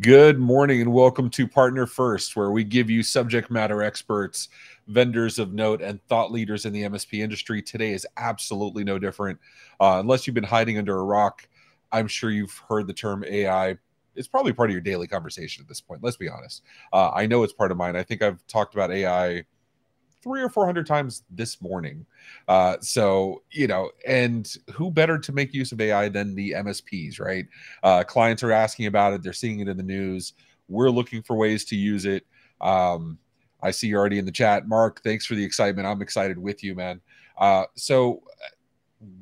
Good morning and welcome to Partner First, where we give you subject matter experts, vendors of note, and thought leaders in the MSP industry. Today is absolutely no different. Uh, unless you've been hiding under a rock, I'm sure you've heard the term AI. It's probably part of your daily conversation at this point. Let's be honest. Uh, I know it's part of mine. I think I've talked about AI three or four hundred times this morning. Uh, so you know, and who better to make use of AI than the MSPs, right? Uh, clients are asking about it; they're seeing it in the news. We're looking for ways to use it. Um, I see you're already in the chat, Mark. Thanks for the excitement. I'm excited with you, man. Uh, so,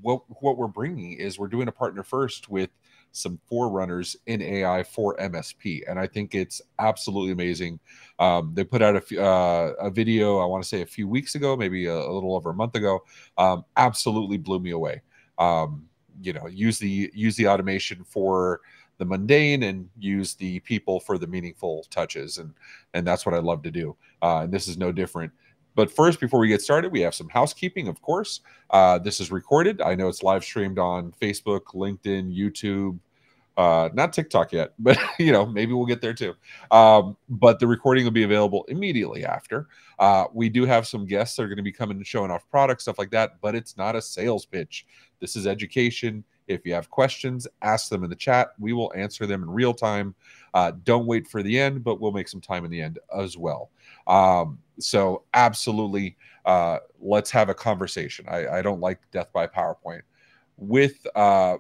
what what we're bringing is we're doing a partner first with some forerunners in AI for MSP, and I think it's absolutely amazing. Um, they put out a, uh, a video, I want to say a few weeks ago, maybe a, a little over a month ago. Um, absolutely blew me away. Um, you know, use the use the automation for the mundane and use the people for the meaningful touches, and and that's what I love to do. Uh, and this is no different. But first, before we get started, we have some housekeeping, of course. Uh, this is recorded. I know it's live streamed on Facebook, LinkedIn, YouTube, uh, not TikTok yet, but you know maybe we'll get there too. Um, but the recording will be available immediately after. Uh, we do have some guests that are going to be coming and showing off products, stuff like that. But it's not a sales pitch. This is education. If you have questions, ask them in the chat. We will answer them in real time. Uh, don't wait for the end, but we'll make some time in the end as well. Um, so absolutely, uh, let's have a conversation. I, I, don't like death by PowerPoint. With uh,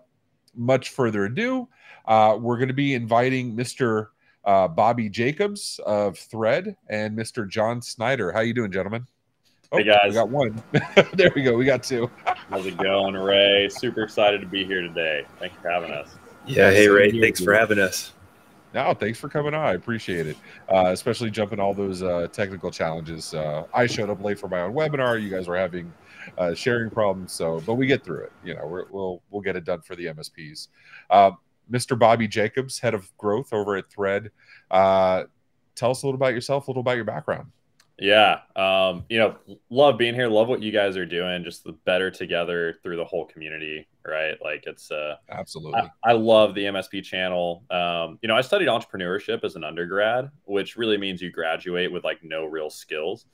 much further ado, uh, we're going to be inviting Mr. Uh, Bobby Jacobs of Thread and Mr. John Snyder. How you doing, gentlemen? Oh, hey guys, we got one. there we go. We got two. How's it going, Ray? Super excited to be here today. Thanks for having us. Yeah. Hey, Ray. Thanks for having us. No, thanks for coming on. I appreciate it, uh, especially jumping all those uh, technical challenges. Uh, I showed up late for my own webinar. You guys were having uh, sharing problems, so but we get through it. You know, we will we'll get it done for the MSPs. Uh, Mr. Bobby Jacobs, head of growth over at Thread. Uh, tell us a little about yourself, a little about your background. Yeah, um, you know, love being here. Love what you guys are doing. Just the better together through the whole community, right? Like it's uh, absolutely. I, I love the MSP channel. Um, you know, I studied entrepreneurship as an undergrad, which really means you graduate with like no real skills.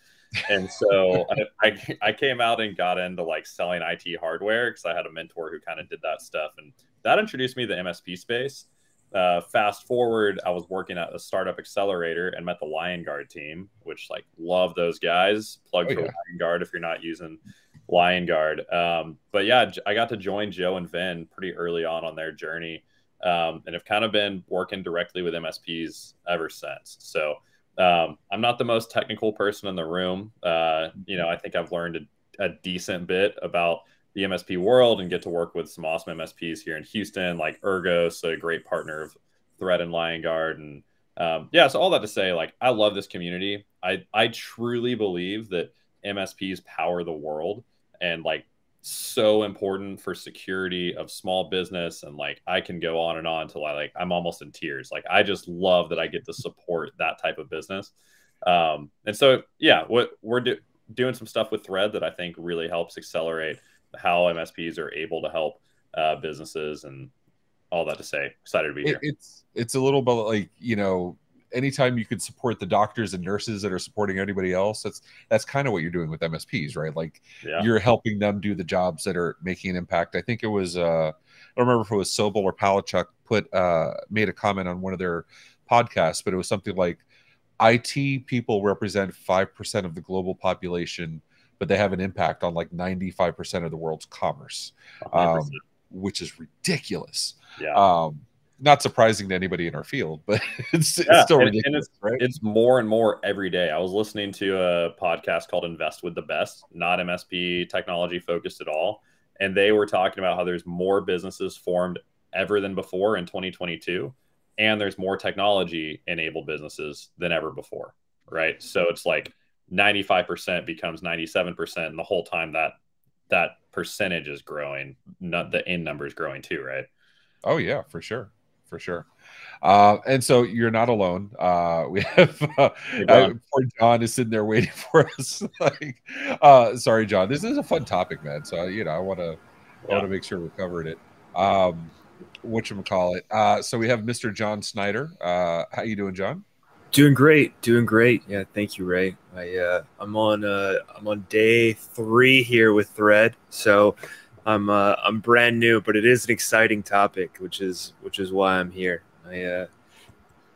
And so I, I, I came out and got into like selling IT hardware because I had a mentor who kind of did that stuff, and that introduced me to the MSP space. Uh, fast forward, I was working at a startup accelerator and met the Liongard team, which like love those guys. Plug oh, for yeah. Liongard if you're not using Liongard. Um, but yeah, I got to join Joe and Vin pretty early on on their journey, um, and have kind of been working directly with MSPs ever since. So um, I'm not the most technical person in the room. Uh, you know, I think I've learned a, a decent bit about the MSP world and get to work with some awesome MSPs here in Houston, like Ergos, a great partner of Thread and Liongard. And um, yeah, so all that to say, like, I love this community. I, I truly believe that MSPs power the world and like so important for security of small business. And like, I can go on and on until I like, I'm almost in tears. Like, I just love that I get to support that type of business. Um, and so, yeah, what we're do- doing some stuff with Thread that I think really helps accelerate how MSPs are able to help uh, businesses and all that to say. Excited to be here. It's it's a little bit like you know anytime you could support the doctors and nurses that are supporting anybody else that's that's kind of what you're doing with msps right like yeah. you're helping them do the jobs that are making an impact i think it was uh i don't remember if it was sobel or palachuk put uh made a comment on one of their podcasts but it was something like it people represent 5% of the global population but they have an impact on like 95% of the world's commerce, um, which is ridiculous. Yeah. Um, not surprising to anybody in our field, but it's, yeah, it's still and, ridiculous, and it's, right? It's more and more every day. I was listening to a podcast called Invest with the Best, not MSP technology focused at all. And they were talking about how there's more businesses formed ever than before in 2022. And there's more technology enabled businesses than ever before. Right. So it's like 95% becomes 97% and the whole time that that percentage is growing not the end number is growing too right oh yeah for sure for sure uh, and so you're not alone uh, we have uh, uh, poor john is sitting there waiting for us like uh, sorry john this is a fun topic man so you know i want to yeah. i want to make sure we're covering it um, what you call it. Uh, so we have Mr. John Snyder. Uh, how you doing, John? Doing great, doing great. Yeah, thank you, Ray. I uh, I'm on uh, I'm on day three here with Thread, so I'm uh, I'm brand new, but it is an exciting topic, which is which is why I'm here. I uh,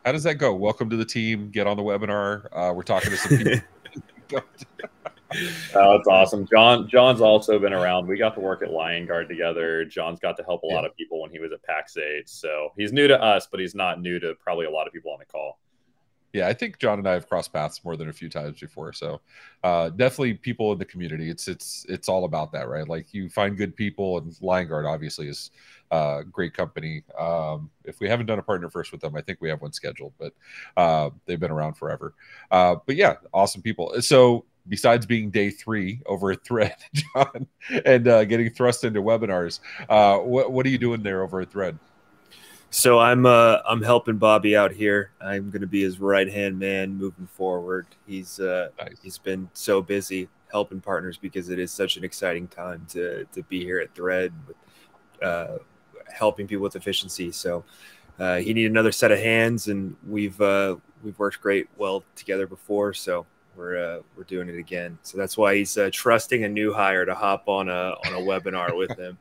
how does that go? Welcome to the team. Get on the webinar. Uh, we're talking to some people. oh, that's awesome. John John's also been around. We got to work at Liongard together. John's got to help a lot of people when he was at Pax8. So he's new to us, but he's not new to probably a lot of people on the call yeah, I think John and I have crossed paths more than a few times before. So uh, definitely people in the community. It's it's it's all about that, right? Like you find good people, and Liongard obviously is uh, great company. Um, if we haven't done a partner first with them, I think we have one scheduled, but uh, they've been around forever. Uh, but yeah, awesome people. So besides being day three over at Thread, John, and uh, getting thrust into webinars, uh, what what are you doing there over at Thread? So I'm uh I'm helping Bobby out here. I'm going to be his right hand man moving forward. He's uh nice. he's been so busy helping partners because it is such an exciting time to to be here at Thread with uh, helping people with efficiency. So uh, he need another set of hands, and we've uh, we've worked great well together before. So we're uh, we're doing it again. So that's why he's uh, trusting a new hire to hop on a on a webinar with him.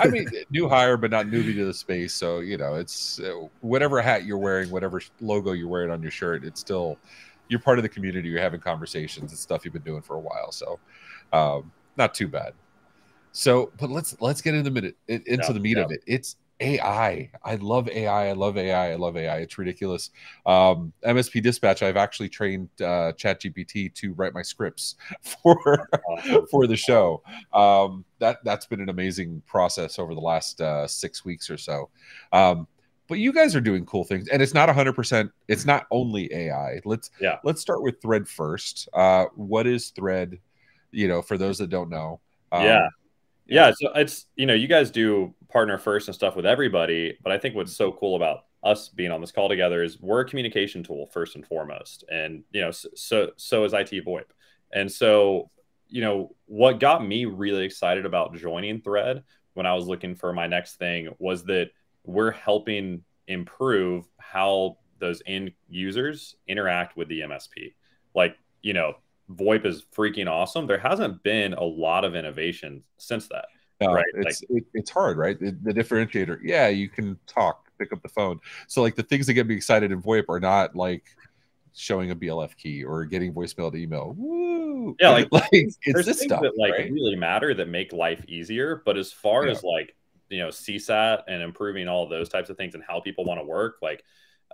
I mean, new hire, but not newbie to the space. So you know, it's uh, whatever hat you're wearing, whatever logo you're wearing on your shirt. It's still you're part of the community. You're having conversations. It's stuff you've been doing for a while. So um, not too bad. So, but let's let's get into the minute into the meat of it. It's AI. I love AI. I love AI. I love AI. It's ridiculous. Um, MSP Dispatch. I've actually trained uh, ChatGPT to write my scripts for for the show. Um, that that's been an amazing process over the last uh, six weeks or so. Um, but you guys are doing cool things, and it's not hundred percent. It's not only AI. Let's yeah. Let's start with Thread first. Uh, what is Thread? You know, for those that don't know. Um, yeah. Yeah, so it's you know you guys do partner first and stuff with everybody, but I think what's so mm-hmm. cool about us being on this call together is we're a communication tool first and foremost, and you know so so is IT VoIP, and so you know what got me really excited about joining Thread when I was looking for my next thing was that we're helping improve how those end users interact with the MSP. Like you know VoIP is freaking awesome. There hasn't been a lot of innovation since that. No, right? It's like, it, it's hard, right? The, the, differentiator. Yeah, you can talk, pick up the phone. So like the things that get me excited in VoIP are not like showing a BLF key or getting voicemail to email. Woo! Yeah, like, like it's this stuff that like right? really matter that make life easier. But as far yeah. as like you know CSAT and improving all those types of things and how people want to work, like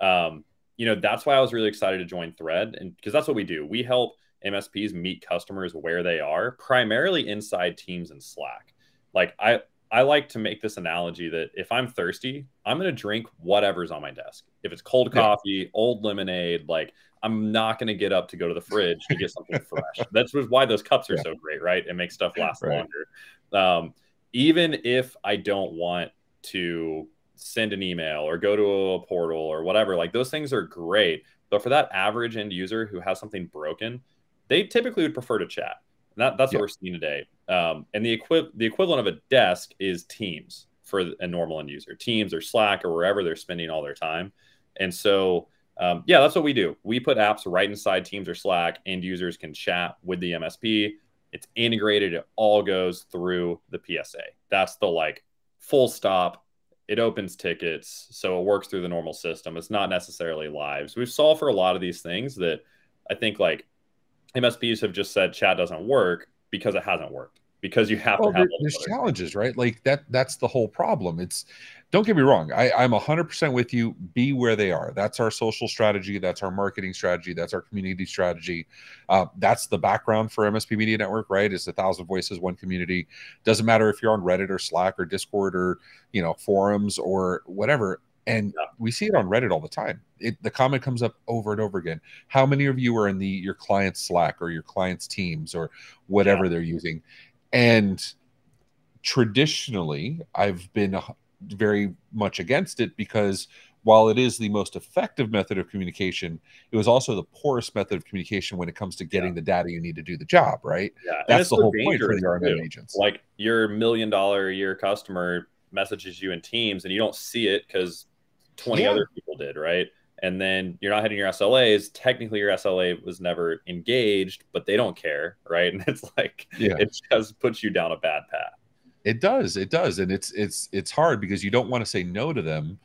um, you know, that's why I was really excited to join Thread and because that's what we do. We help MSPs meet customers where they are, primarily inside Teams and Slack. Like I I like to make this analogy that if I'm thirsty, I'm going to drink whatever's on my desk. If it's cold coffee, old lemonade, like I'm not going to get up to go to the fridge to get something fresh. That's why those cups are yeah. so great, right? It makes stuff last right. longer. Um, even if I don't want to send an email or go to a portal or whatever, like those things are great. But for that average end user who has something broken, they typically would prefer to chat. And that, that's yeah. what we're seeing today. Um, and the, equi- the equivalent of a desk is Teams for a normal end user, Teams or Slack or wherever they're spending all their time. And so, um, yeah, that's what we do. We put apps right inside Teams or Slack. End users can chat with the MSP. It's integrated. It all goes through the PSA. That's the like full stop. It opens tickets, so it works through the normal system. It's not necessarily live. So we've solved for a lot of these things that I think like MSPs have just said chat doesn't work because it hasn't worked because you have well, to have there, there's challenges right? Like that that's the whole problem. It's don't get me wrong I, i'm 100% with you be where they are. That's our social strategy that's our marketing strategy that's our community strategy. Uh, that's the background for msp media network right? It's a thousand voices one community. Doesn't matter if you're on reddit or slack or discord or you know forums or whatever and yeah. we see it on reddit all the time it, the comment comes up over and over again how many of you are in the your client's slack or your client's teams or whatever yeah. they're using and traditionally i've been very much against it because while it is the most effective method of communication, it was also the poorest method of communication when it comes to getting yeah. the data you need to do the job, right? Yeah, that's the whole point for the RMM agents. Like your million dollar a year customer messages you in Teams and you don't see it because 20 yeah. other people did, right? And then you're not hitting your SLAs. Technically, your SLA was never engaged, but they don't care, right? And it's like, yeah. it just puts you down a bad path. It does. It does, and it's it's it's hard because you don't want to say no to them,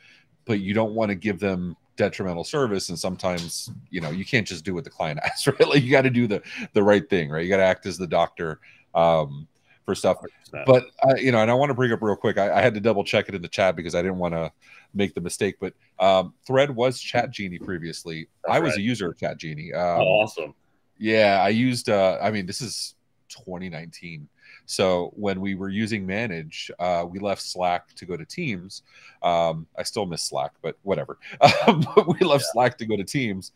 but you don't want to give them detrimental service and sometimes you know you can't just do what the client asks right like you got to do the the right thing right you got to act as the doctor um for stuff but uh, you know and i want to bring up real quick I, I, had to double check it in the chat because i didn't want to make the mistake but um thread was ChatGenie previously. That's i was right. a user of ChatGenie um, oh, awesome. yeah i used uh i mean this is 2019 so when we were using Manage, uh, we left Slack to go to Teams. Um, I still miss Slack, but whatever. Um, we left yeah. Slack to go to Teams,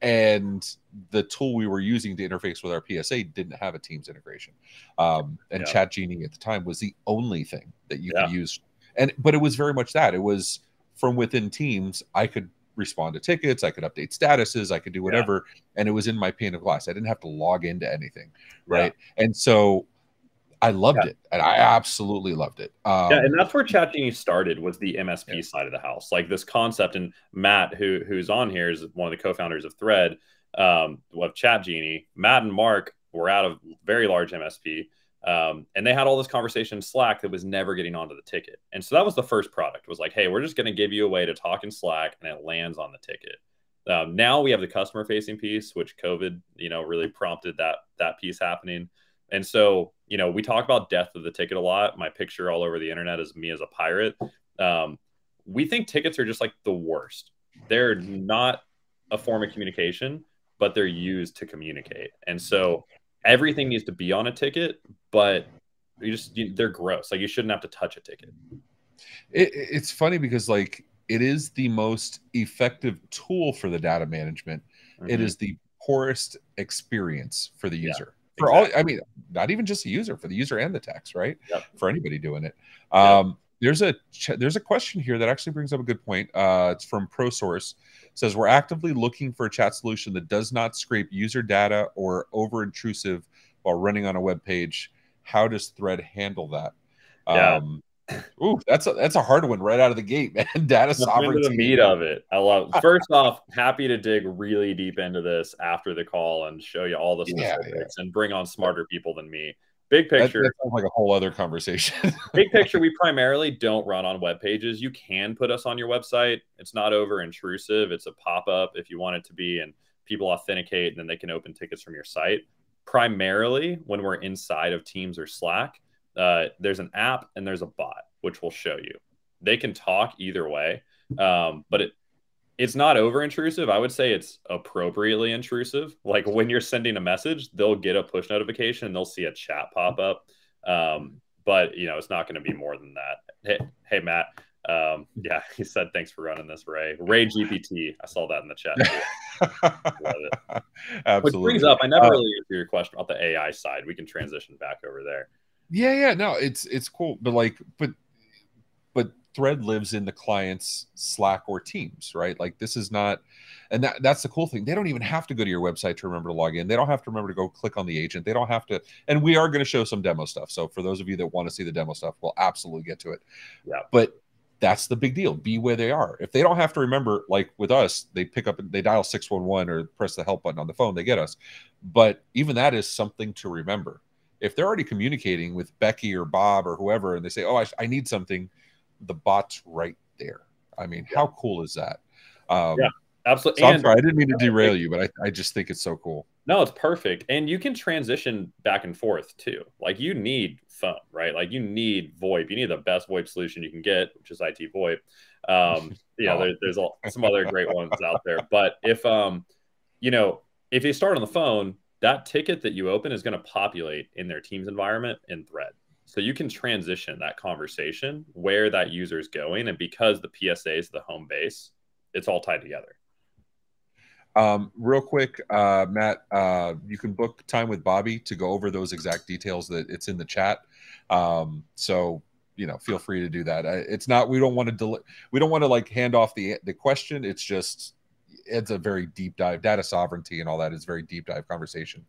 and the tool we were using to interface with our PSA didn't have a Teams integration. Um, and yeah. ChatGenie at the time was the only thing that you yeah. could use. And but it was very much that it was from within Teams. I could respond to tickets, I could update statuses, I could do whatever, yeah. and it was in my pane of glass. I didn't have to log into anything, right? And so I loved yeah. it, and I absolutely loved it. Um, yeah, and that's where ChatGenie started was the MSP yeah. side of the house, like this concept. And Matt, who who's on here, is one of the co-founders of Thread um, of ChatGenie. Matt and Mark were out of very large MSP, um, and they had all this conversation in Slack that was never getting onto the ticket. And so that was the first product. Was like, hey, we're just going to give you a way to talk in Slack, and it lands on the ticket. Um, now we have the customer facing piece, which COVID, you know, really prompted that that piece happening. And so, you know, we talk about death of the ticket a lot. My picture all over the internet is me as a pirate. Um, we think tickets are just like the worst. They're not a form of communication, but they're used to communicate. And so everything needs to be on a ticket, but you just you, they're gross. Like you shouldn't have to touch a ticket. It, it's funny because like it is the most effective tool for the data management. Mm-hmm. It is the poorest experience for the user for exactly. all i mean not even just the user for the user and the text right yep. for anybody doing it um, yep. there's a there's a question here that actually brings up a good point uh, it's from prosource it says we're actively looking for a chat solution that does not scrape user data or over intrusive while running on a web page how does thread handle that yeah. Um, Ooh, that's a that's a hard one right out of the gate, man. Data sovereignty. the meat of it. I love. First off, happy to dig really deep into this after the call and show you all the specifics yeah, yeah. and bring on smarter people than me. Big picture, that, that sounds like a whole other conversation. big picture, we primarily don't run on web pages. You can put us on your website. It's not over intrusive. It's a pop up if you want it to be, and people authenticate, and then they can open tickets from your site. Primarily, when we're inside of Teams or Slack, uh, there's an app and there's a bot which will show you. They can talk either way, um, but it it's not over intrusive. I would say it's appropriately intrusive. Like when you're sending a message, they'll get a push notification and they'll see a chat pop up. Um, but you know, it's not going to be more than that. Hey, hey Matt. Um, yeah, he said thanks for running this, Ray. Ray GPT. I saw that in the chat. Love it. Absolutely. Which brings up, I never uh, really answered your question about the AI side. We can transition back over there. Yeah, yeah, no, it's it's cool, but like, but but thread lives in the client's slack or teams right? Like this is not and that, that's the cool thing. They don't even have to go to your website to remember to log in. They don't have to remember to go click on the agent. They don't have to and we are going to show some demo stuff. So for those of you that want to see the demo stuff we'll absolutely get to it. Yeah. But that's the big deal. Be where they are. If they don't have to remember like with us they pick up they dial 611 or press the help button on the phone they get us. But even that is something to remember if they're already communicating with becky or bob or whoever and they say oh i, I need something the bot's right there. I mean, yeah. how cool is that? Um, yeah, absolutely. So sorry, I didn't mean to derail you, but I, I just think it's so cool. No, it's perfect. And you can transition back and forth too. Like you need phone, right? Like you need VoIP. You need the best VoIP solution you can get, which is IT VoIP. Um, yeah, oh. there, there's all, some other great ones out there. But if um, you know, if you start on the phone, that ticket that you open is going to populate in their Teams environment in Thread. So you can transition that conversation where that user is going. And because the PSA is the home base, it's all tied together. Um, real quick, uh, Matt, uh, you can book time with Bobby to go over those exact details that it's in the chat. Um, so you know, feel free to do that. It's not we don't want to del- we don't want to like hand off the the question. It's just it's a very deep dive. Data sovereignty and all that is very deep dive conversation.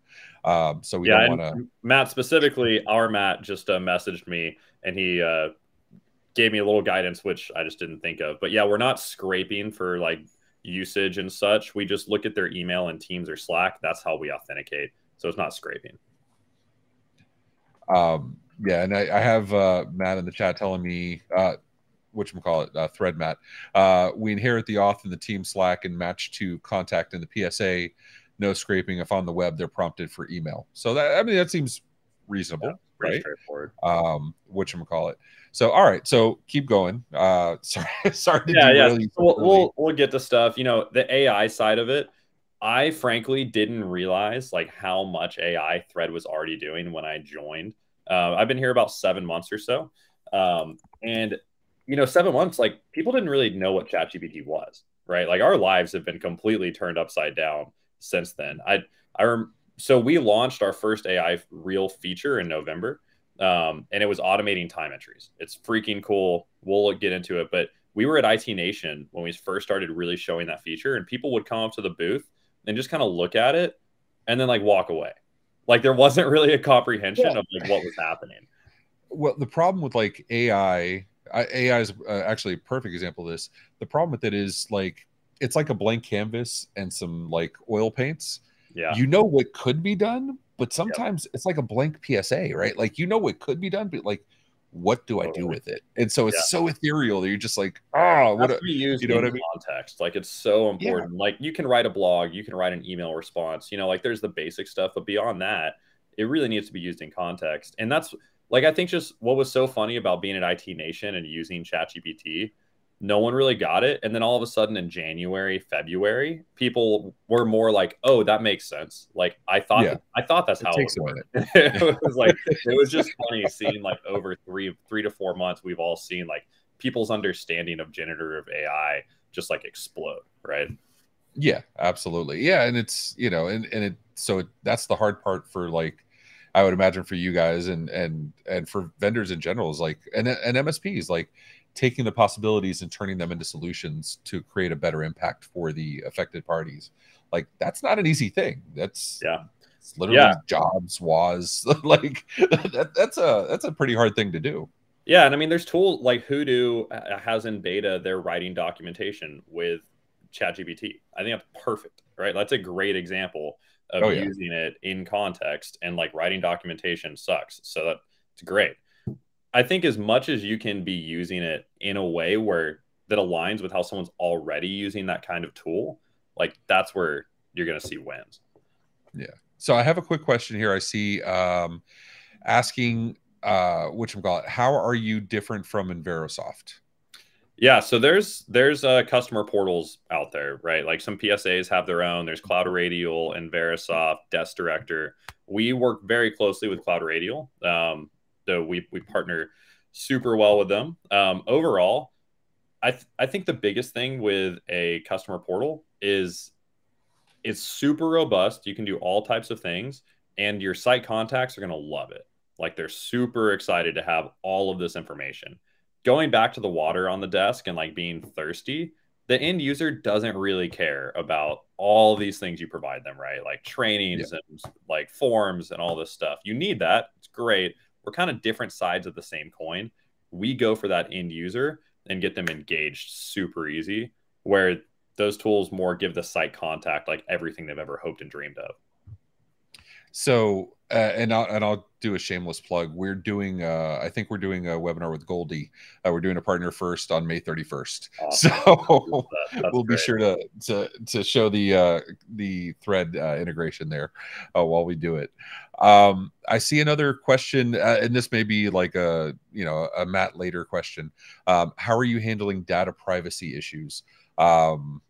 Um, so we yeah, don't want to. Matt specifically, our Matt just uh, messaged me and he uh, gave me a little guidance, which I just didn't think of. But yeah, we're not scraping for like usage and such. We just look at their email and Teams or Slack. That's how we authenticate. So it's not scraping. Um, yeah, and I, I have uh, Matt in the chat telling me, uh, which we call it, uh, thread mat. Uh, we inherit the auth in the team Slack and match to contact in the PSA. No scraping. If on the web, they're prompted for email. So that I mean that seems reasonable, yeah, right? Straightforward. Um, which call it. So all right, so keep going. Uh, sorry, sorry. yeah, yeah. Really we'll, we'll we'll get to stuff. You know, the AI side of it. I frankly didn't realize like how much AI Thread was already doing when I joined. Uh, I've been here about seven months or so, um, and you know, seven months like people didn't really know what ChatGPT was, right? Like our lives have been completely turned upside down since then. I I rem- so we launched our first AI real feature in November, um, and it was automating time entries. It's freaking cool. We'll get into it, but we were at IT Nation when we first started really showing that feature, and people would come up to the booth and just kind of look at it and then like walk away. Like there wasn't really a comprehension yeah. of like what was happening. Well, the problem with like AI, AI is uh, actually a perfect example of this. The problem with it is like it's like a blank canvas and some like oil paints. Yeah. You know what could be done, but sometimes yep. it's like a blank PSA, right? Like you know what could be done, but like what do totally. I do with it? And so it's yeah. so ethereal that you're just like, oh, what a, you know what I mean? Context, like it's so important. Yeah. Like you can write a blog, you can write an email response. You know, like there's the basic stuff, but beyond that, it really needs to be used in context. And that's like I think just what was so funny about being at IT Nation and using ChatGPT no one really got it. And then all of a sudden in january february people were more like oh that makes sense. Like i thought yeah. i thought that's it how it, worked. it was like it was just funny seeing like over three three to four months we've all seen like people's understanding of generative ai just like explode right? Yeah absolutely. Yeah and it's you know and, and it so it, that's the hard part for like i would imagine for you guys and and and for vendors in general is like and and msps like taking the possibilities and turning them into solutions to create a better impact for the affected parties. Like that's not an easy thing. That's yeah. It's literally yeah. jobs was like that, that's a that's a pretty hard thing to do. Yeah, and I mean, there's tools like Hudu uh, has in beta their writing documentation with ChatGPT. I think that's perfect, right? That's a great example of oh, yeah. using it in context and like writing documentation sucks. So that's great. I think as much as you can be using it in a way where that aligns with how someone's already using that kind of tool, like that's where you're going to see wins. Yeah. So I have a quick question here. I see um, asking uh, which we call it. How are you different from Invarosoft? Yeah, so there's there's uh, customer portals out there, right? Like some PSAs have their own. There's Cloud Radial, Invarosoft, Desk Director. We work very closely with CloudRadial. Um, so we we partner super well with them. Um, overall, I th- I think the biggest thing with a customer portal is it's super robust. You can do all types of things, and your site contacts are going to love it. Like they're super excited to have all of this information. Going back to the water on the desk and like being thirsty, the end user doesn't really care about all these things you provide them, right? Like trainings yeah. and like forms and all this stuff. You need that. It's great we're kind of different sides of the same coin. We go for that end user and get them engaged super easy, where those tools more give the site contact like everything they've ever hoped and dreamed of. So, uh, and I'll and I'll do a shameless plug. We're doing, uh, I think we're doing a webinar with Goldie. Uh, we're doing a partner first on May 31st. Awesome. So we'll great. be sure to to to show the uh, the thread uh, integration there uh, while we do it. Um, I see another question, uh, and this may be like a you know a Matt later question. Um, how are you handling data privacy issues? Um,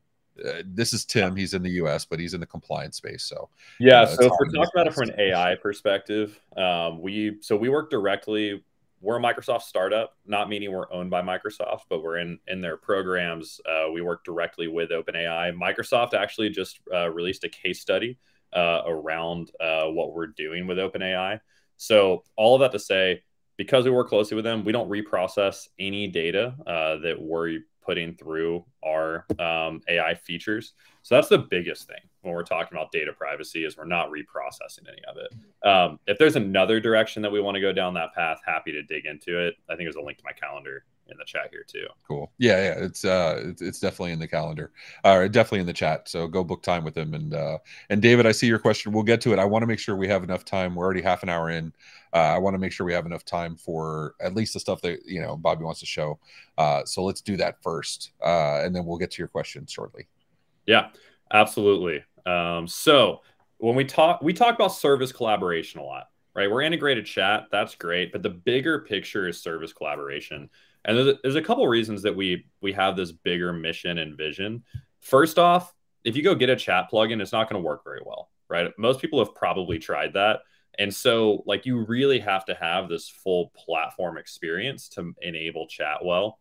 uh, this is Tim. He's in the U.S., but he's in the compliance space. So yeah. so if we're talking about it from an AI perspective, um, we so we work directly. We're a Microsoft startup, not meaning we're owned by Microsoft, but we're in in their programs. Uh, we work directly with OpenAI. Microsoft actually just uh, released a case study uh, around uh, what we're doing with OpenAI. So all of that to say, because we work closely with them, we don't reprocess any data uh, that we're putting through our um, AI features. So that's the biggest thing when we're talking about data privacy is we're not reprocessing any of it. Um, if there's another direction that we want to go down that path, happy to dig into it. I think there's a link to my calendar in the chat here too. Cool. Yeah, yeah. It's uh, it's, it's definitely in the calendar, or uh, definitely in the chat. So go book time with him. And uh, and David, I see your question. We'll get to it. I want to make sure we have enough time. We're already half an hour in. Uh, I want to make sure we have enough time for at least the stuff that you know Bobby wants to show. Uh, so let's do that first, uh, and then we'll get to your question shortly. Yeah, absolutely. Um, so when we talk, we talk about service collaboration a lot right? We're integrated chat, that's great, but the bigger picture is service collaboration. And there's a, there's a couple reasons that we we have this bigger mission and vision. First off, if you go get a chat plugin, it's not going to work very well, right? Most people have probably tried that. And so like you really have to have this full platform experience to enable chat well.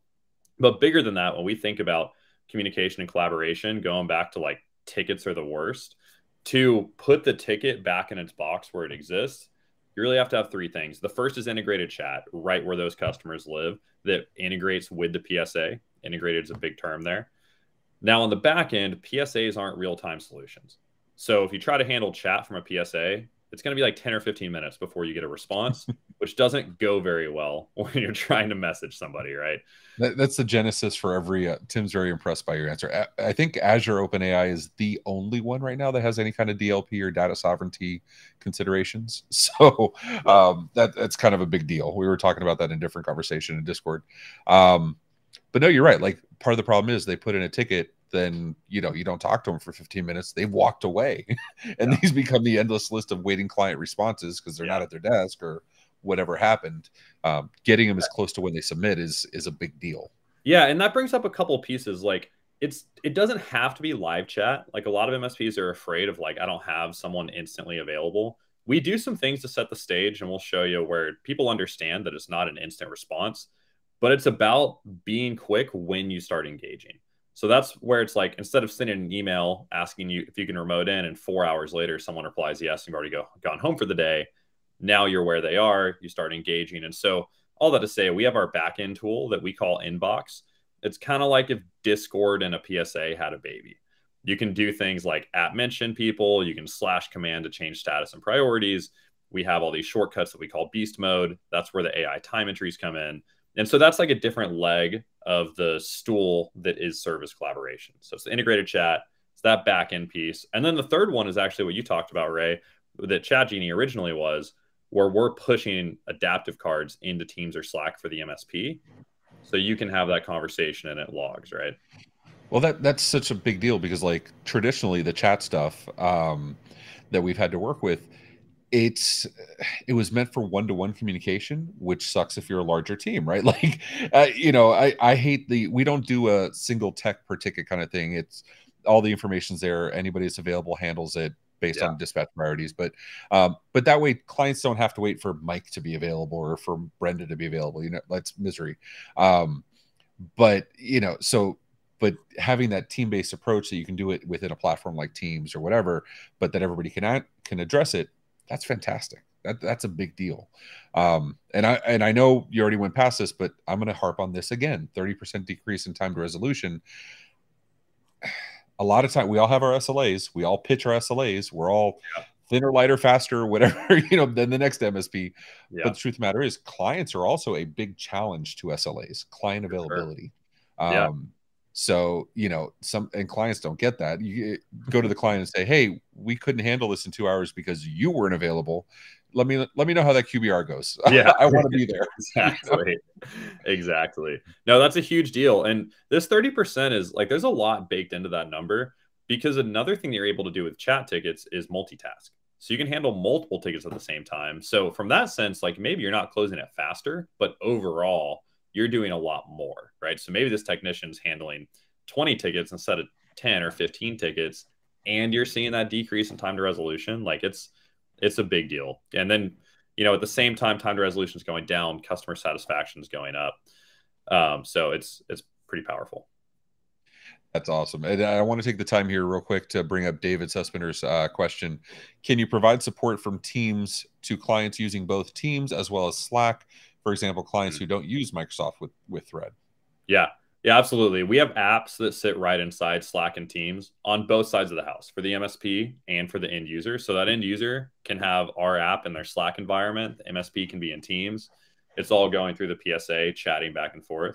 But bigger than that, when we think about communication and collaboration, going back to like tickets are the worst, to put the ticket back in its box where it exists you really have to have three things. The first is integrated chat, right where those customers live, that integrates with the PSA. Integrated is a big term there. Now, on the back end, PSAs aren't real time solutions. So if you try to handle chat from a PSA, it's going to be like 10 or 15 minutes before you get a response, which doesn't go very well when you're trying to message somebody, right? That, that's the genesis for every. Uh, Tim's very impressed by your answer. I, I think Azure OpenAI is the only one right now that has any kind of DLP or data sovereignty considerations. So um, that that's kind of a big deal. We were talking about that in different conversation in Discord. Um, but no, you're right. Like part of the problem is they put in a ticket then you know you don't talk to them for 15 minutes. They've walked away. And yeah. these become the endless list of waiting client responses because they're yeah. not at their desk or whatever happened. Um, getting them as close to when they submit is is a big deal. Yeah and that brings up a couple pieces like it's it doesn't have to be live chat. Like a lot of msps are afraid of like i don't have someone instantly available. We do some things to set the stage and we'll show you where people understand that it's not an instant response but it's about being quick when you start engaging so that's where it's like instead of sending an email asking you if you can remote in, and four hours later someone replies yes, and you've already go, gone home for the day. Now you're where they are. You start engaging, and so all that to say, we have our backend tool that we call Inbox. It's kind of like if Discord and a PSA had a baby. You can do things like at mention people. You can slash command to change status and priorities. We have all these shortcuts that we call beast mode. That's where the AI time entries come in. And so that's like a different leg of the stool that is service collaboration. So it's the integrated chat, it's that back end piece. And then the third one is actually what you talked about, Ray, that ChatGenie originally was, where we're pushing adaptive cards into Teams or Slack for the MSP. So you can have that conversation and it logs, right? Well, that that's such a big deal because like traditionally the chat stuff um, that we've had to work with, it's it was meant for one-to-one communication which sucks if you're a larger team right? Like uh, you know i i hate the we don't do a single tech per ticket kind of thing. It's all the information's there. Anybody that's available handles it based yeah. on dispatch priorities. But um but that way clients don't have to wait for mike to be available or for brenda to be available you know that's misery. Um but you know so but having that team-based approach that you can do it within a platform like teams or whatever but that everybody can can address it that's fantastic. That that's a big deal. Um, and I and I know you already went past this, but I'm going to harp on this again. Thirty percent decrease in time to resolution. A lot of time, we all have our SLAs. We all pitch our SLAs. We're all yeah. thinner, lighter, faster, whatever you know than the next MSP. Yeah. But the truth of the matter is, clients are also a big challenge to SLAs. Client availability. Sure. Yeah. So, you know, some and clients don't get that. You go to the client and say, "Hey, we couldn't handle this in 2 hours because you weren't available. Let me let me know how that QBR goes. Yeah, I want to be there." exactly. exactly. No, that's a huge deal. And this 30% is like there's a lot baked into that number because another thing that you're able to do with chat tickets is multitask. So you can handle multiple tickets at the same time. So from that sense, like maybe you're not closing it faster, but overall, you're doing a lot more, right? So maybe this technician's handling 20 tickets instead of 10 or 15 tickets, and you're seeing that decrease in time to resolution. Like it's it's a big deal. And then, you know, at the same time, time to resolution is going down, customer satisfaction is going up. Um, so it's it's pretty powerful. That's awesome. And I want to take the time here real quick to bring up David Suspinder's uh, question. Can you provide support from Teams to clients using both Teams as well as Slack for example, clients mm-hmm. who don't use Microsoft with with Thread. Yeah. Yeah, absolutely. We have apps that sit right inside Slack and Teams on both sides of the house for the MSP and for the end user. So that end user can have our app in their Slack environment. The MSP can be in Teams. It's all going through the PSA, chatting back and forth.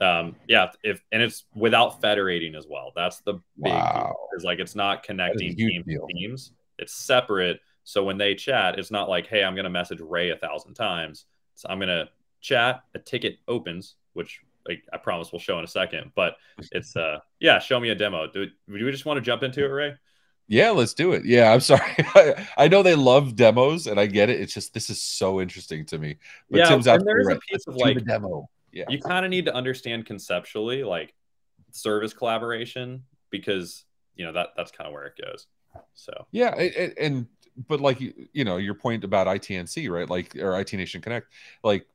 Um, yeah, if and it's without federating as well. That's the big wow. Is like it's not connecting team teams. It's separate. So when they chat, it's not like, hey, I'm gonna message Ray a thousand times. So I'm gonna chat, a ticket opens, which like, I promise we'll show in a second. But it's uh yeah, show me a demo. Do, do we just want to jump into it, Ray? Yeah, let's do it. Yeah, I'm sorry. I, know they love demos, and I get it. It's just this is so interesting to me. But yeah, Tim's and there's right. a piece let's of like demo. Yeah, you kind of need to understand conceptually like service collaboration because you know that that's kind of where it goes. So yeah, and but like you know your point about ITNC right, like or IT Nation Connect, like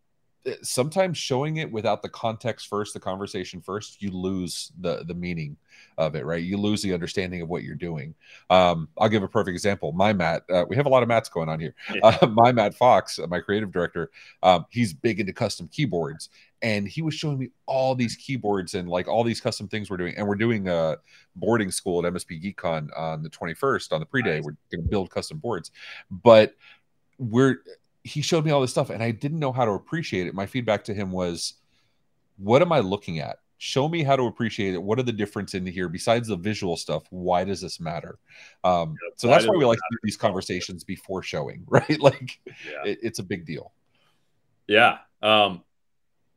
sometimes showing it without the context first the conversation first you lose the the meaning of it right? You lose the understanding of what you're doing. Um, i'll give a perfect example. My matt uh, we have a lot of mats going on here. Yeah. uh, my matt fox uh, my creative director um, he's big into custom keyboards. And he was showing me all these keyboards and like all these custom things we're doing. And we're doing a boarding school at msp geekcon on the 21st on the pre-day. Nice. we're going to build custom boards. But we're he showed me all this stuff and I didn't know how to appreciate it. My feedback to him was, what am I looking at? Show me how to appreciate it. What are the difference in here besides the visual stuff? Why does this matter? Um, yeah, so that's why we like these conversations before showing, right? Like yeah. it, it's a big deal. Yeah. Um,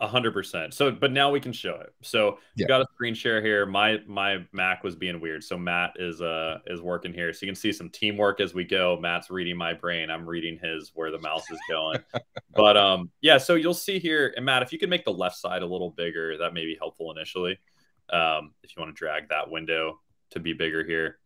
hundred percent. So, but now we can show it. So yeah. got a screen share here. My my Mac was being weird, so Matt is uh is working here, so you can see some teamwork as we go. Matt's reading my brain. I'm reading his where the mouse is going. but um, yeah. So you'll see here, and Matt, if you can make the left side a little bigger, that may be helpful initially. Um, if you want to drag that window to be bigger here.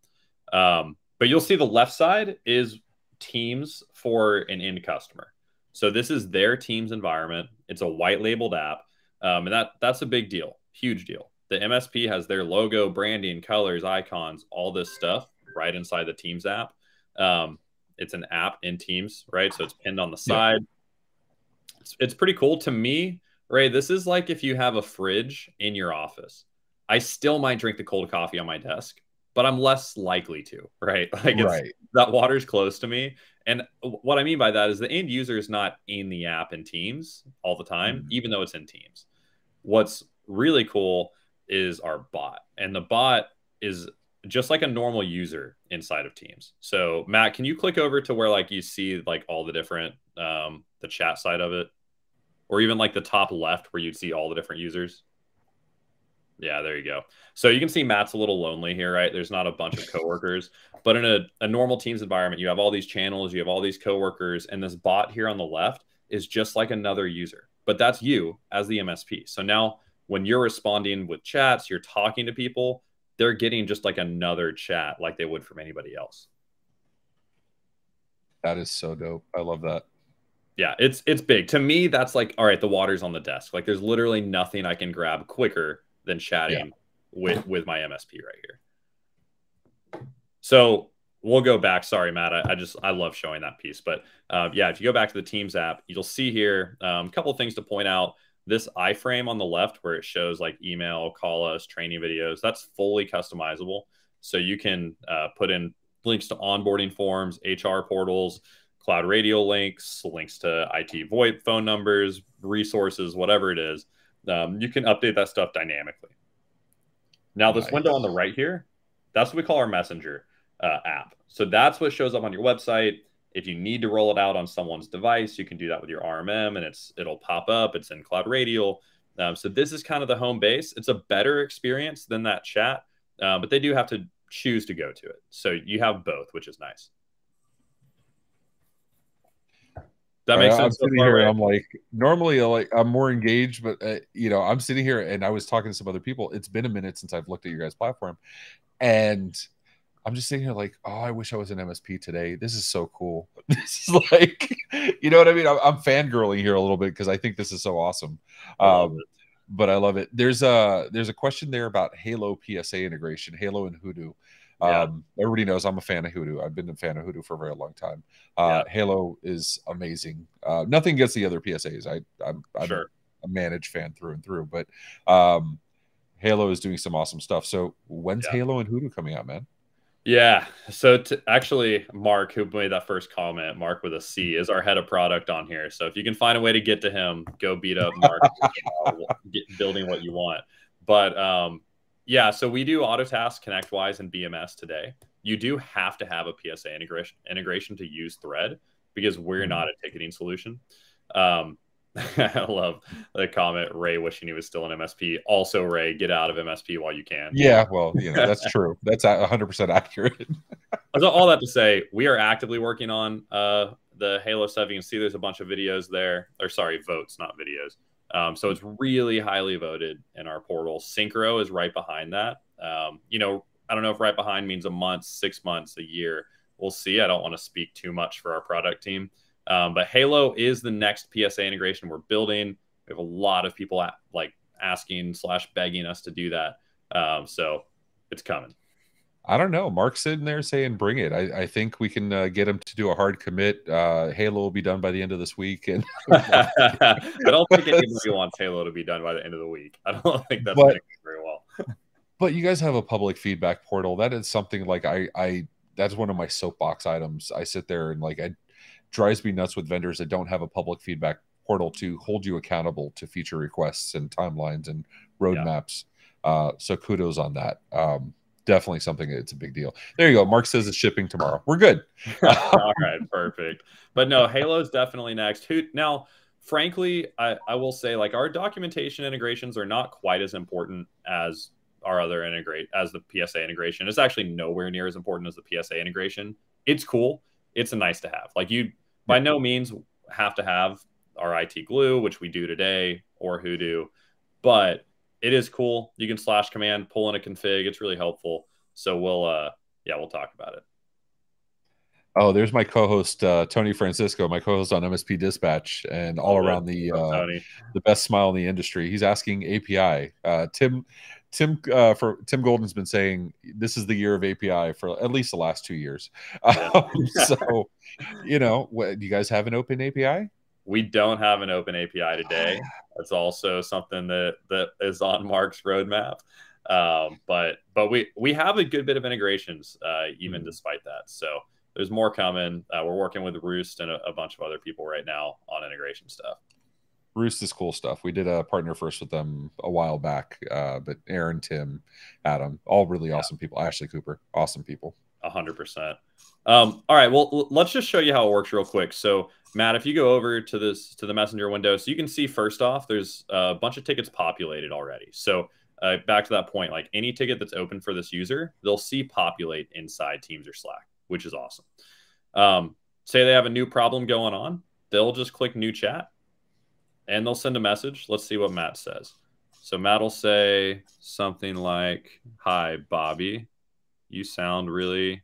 Um, but you'll see the left side is Teams for an end customer. So this is their team's environment. It's a white labeled app, um, and that that's a big deal, huge deal. The MSP has their logo, branding, colors, icons, all this stuff right inside the Teams app. Um, it's an app in Teams, right? So it's pinned on the side. Yeah. It's, it's pretty cool to me, Ray. This is like if you have a fridge in your office. I still might drink the cold coffee on my desk, but I'm less likely to, right? Like right. that water's close to me. And what I mean by that is the end user is not in the app in Teams all the time, mm-hmm. even though it's in Teams. What's really cool is our bot. And the bot is just like a normal user inside of Teams. So Matt, can you click over to where like you see like all the different um the chat side of it? Or even like the top left where you'd see all the different users? Yeah, there you go. So you can see Matt's a little lonely here, right? There's not a bunch of coworkers, but in a, a normal Teams environment, you have all these channels, you have all these coworkers, and this bot here on the left is just like another user, but that's you as the MSP. So now when you're responding with chats, you're talking to people, they're getting just like another chat like they would from anybody else. That is so dope. I love that. Yeah, it's it's big. To me, that's like, all right, the water's on the desk. Like there's literally nothing I can grab quicker than chatting yeah. with with my MSP right here. So we'll go back. Sorry, Matt. I, I just I love showing that piece. But uh, yeah, if you go back to the Teams app, you'll see here um, a couple of things to point out. This iframe on the left, where it shows like email, call us, training videos, that's fully customizable. So you can uh, put in links to onboarding forms, HR portals, CloudRadial links, links to IT VoIP phone numbers, resources, whatever it is. Um, you can update that stuff dynamically. Now, this nice. window on the right here, that's what we call our messenger uh, app. So that's what shows up on your website. If you need to roll it out on someone's device, you can do that with your RMM, and it's it'll pop up. It's in CloudRadial. Um, so this is kind of the home base. It's a better experience than that chat, uh, but they do have to choose to go to it. So you have both, which is nice. That makes sense. I'm sitting here. I'm like, normally, like I'm more engaged, but uh, you know, I'm sitting here and I was talking to some other people. It's been a minute since I've looked at your guys' platform, and I'm just sitting here like, oh, I wish I was an MSP today. This is so cool. This is like, you know what I mean? I'm, I'm fangirling here a little bit because I think this is so awesome. Um, but I love it. There's a there's a question there about Halo PSA integration, Halo and Hudu. Um, yeah. Everybody knows I'm a fan of Hudu. I've been a fan of Hudu for a very long time. Uh, yeah. Halo is amazing. Uh, nothing against the other PSAs. I, I'm, I'm sure. a managed fan through and through, but um, Halo is doing some awesome stuff. So when's yeah. Halo and Hudu coming out, man? Yeah. So to, actually, Mark, who made that first comment, Mark with a C, is our head of product on here. So if you can find a way to get to him, go beat up Mark, uh, get, building what you want. But um, yeah, so we do Autotask, ConnectWise, and BMS today. You do have to have a PSA integration integration to use Thread because we're mm-hmm. not a ticketing solution. Um, I love the comment. Ray wishing he was still an MSP. Also, Ray, get out of MSP while you can. Yeah, well, you know that's true. That's 100 percent accurate. all that to say, we are actively working on uh, the Halo stuff. You can see there's a bunch of videos there, or sorry, votes, not videos. Um, so it's really highly voted in our portal. Syncro is right behind that. Um, you know, I don't know if right behind means a month, six months, a year. We'll see. I don't want to speak too much for our product team. Um, but Halo is the next PSA integration we're building. We have a lot of people at, like asking slash begging us to do that. Um, so it's coming. I don't know. Mark's sitting there saying, "Bring it." I, I think we can uh, get him to do a hard commit. Uh, Halo will be done by the end of this week, and I don't think anybody wants Halo to be done by the end of the week. I don't think that's but, very well. but you guys have a public feedback portal. That is something like I, I that's one of my soapbox items. I sit there and like I drives me nuts with vendors that don't have a public feedback portal to hold you accountable to feature requests and timelines and roadmaps. Yeah. Uh, so kudos on that. Um, definitely something it's a big deal. There you go. Mark says it's shipping tomorrow. We're good. All right, perfect. But no, Halo's definitely next. Who now? Frankly, I, I will say like our documentation integrations are not quite as important as our other integrate as the PSA integration. It's actually nowhere near as important as the PSA integration. It's cool. It's a nice to have. Like you by no means have to have our IT glue, which we do today, or Hudu, but it is cool. You can slash command, pull in a config. It's really helpful. So we'll, uh, yeah, we'll talk about it. Oh, there's my co-host uh, Tony Francisco, my co-host on MSP Dispatch, and all oh, around the uh, the best smile in the industry. He's asking API. Uh, Tim Tim uh, for Tim Golden's been saying this is the year of API for at least the last two years. Um, so, you know, what, do you guys have an open API? We don't have an open API today. That's also something that that is on Mark's roadmap. Um, but but we we have a good bit of integrations uh, even mm-hmm. despite that. So there's more coming. Uh, we're working with Rewst and a, a bunch of other people right now on integration stuff. Rewst is cool stuff. We did a partner first with them a while back, uh, but Aaron, Tim, Adam, all really yeah. awesome people. Ashley Cooper, awesome people. A hundred percent. Um, all right, well, let's just show you how it works real quick. So, Matt, if you go over to this to the messenger window, so you can see first off, there's a bunch of tickets populated already. So, uh, back to that point, like any ticket that's open for this user, they'll see populate inside Teams or Slack, which is awesome. Um, say they have a new problem going on, they'll just click new chat and they'll send a message. Let's see what Matt says. So Matt will say something like, Hi, Bobby. You sound really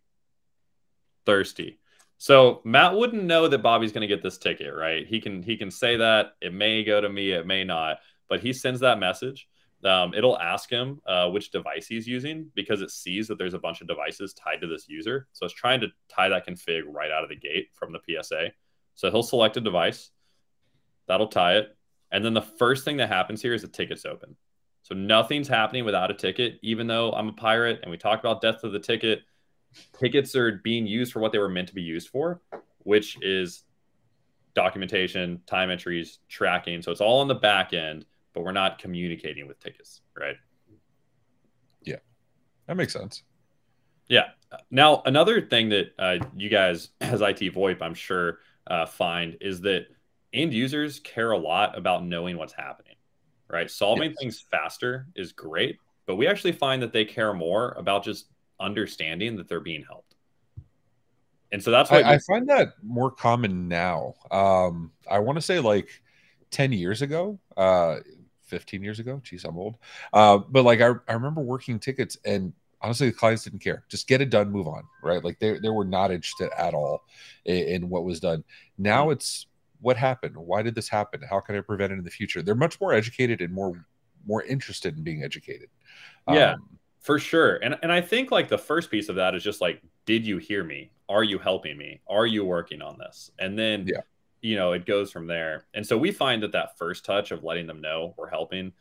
thirsty. So Matt wouldn't know that Bobby's going to get this ticket, right? He can he can say that it may go to me, it may not, but he sends that message. Um, it'll ask him uh, which device he's using because it sees that there's a bunch of devices tied to this user. So it's trying to tie that config right out of the gate from the PSA. So he'll select a device. That'll tie it. And then the first thing that happens here is the ticket's open. So nothing's happening without a ticket, even though I'm a pirate and we talk about death of the ticket. Tickets are being used for what they were meant to be used for, which is documentation, time entries, tracking. So it's all on the back end, but we're not communicating with tickets, right? Yeah, that makes sense. Yeah. Now, another thing that uh, you guys, as IT VoIP, I'm sure, uh, find is that end users care a lot about knowing what's happening, right? Solving yes. things faster is great, but we actually find that they care more about just understanding that they're being helped. And so that's why I, I find that more common now. Um, I want to say like 10 years ago, uh, 15 years ago. Geez, I'm old. Uh, but like I, I remember working tickets and honestly the clients didn't care just get it done move on right like they, they were not interested at all in, in what was done now mm. it's what happened? Why did this happen? How can I prevent it in the future? They're much more educated and more more interested in being educated. Yeah, um, for sure. And and I think like the first piece of that is just like, did you hear me? Are you helping me? Are you working on this? And then yeah. you know, it goes from there. And so we find that that first touch of letting them know we're helping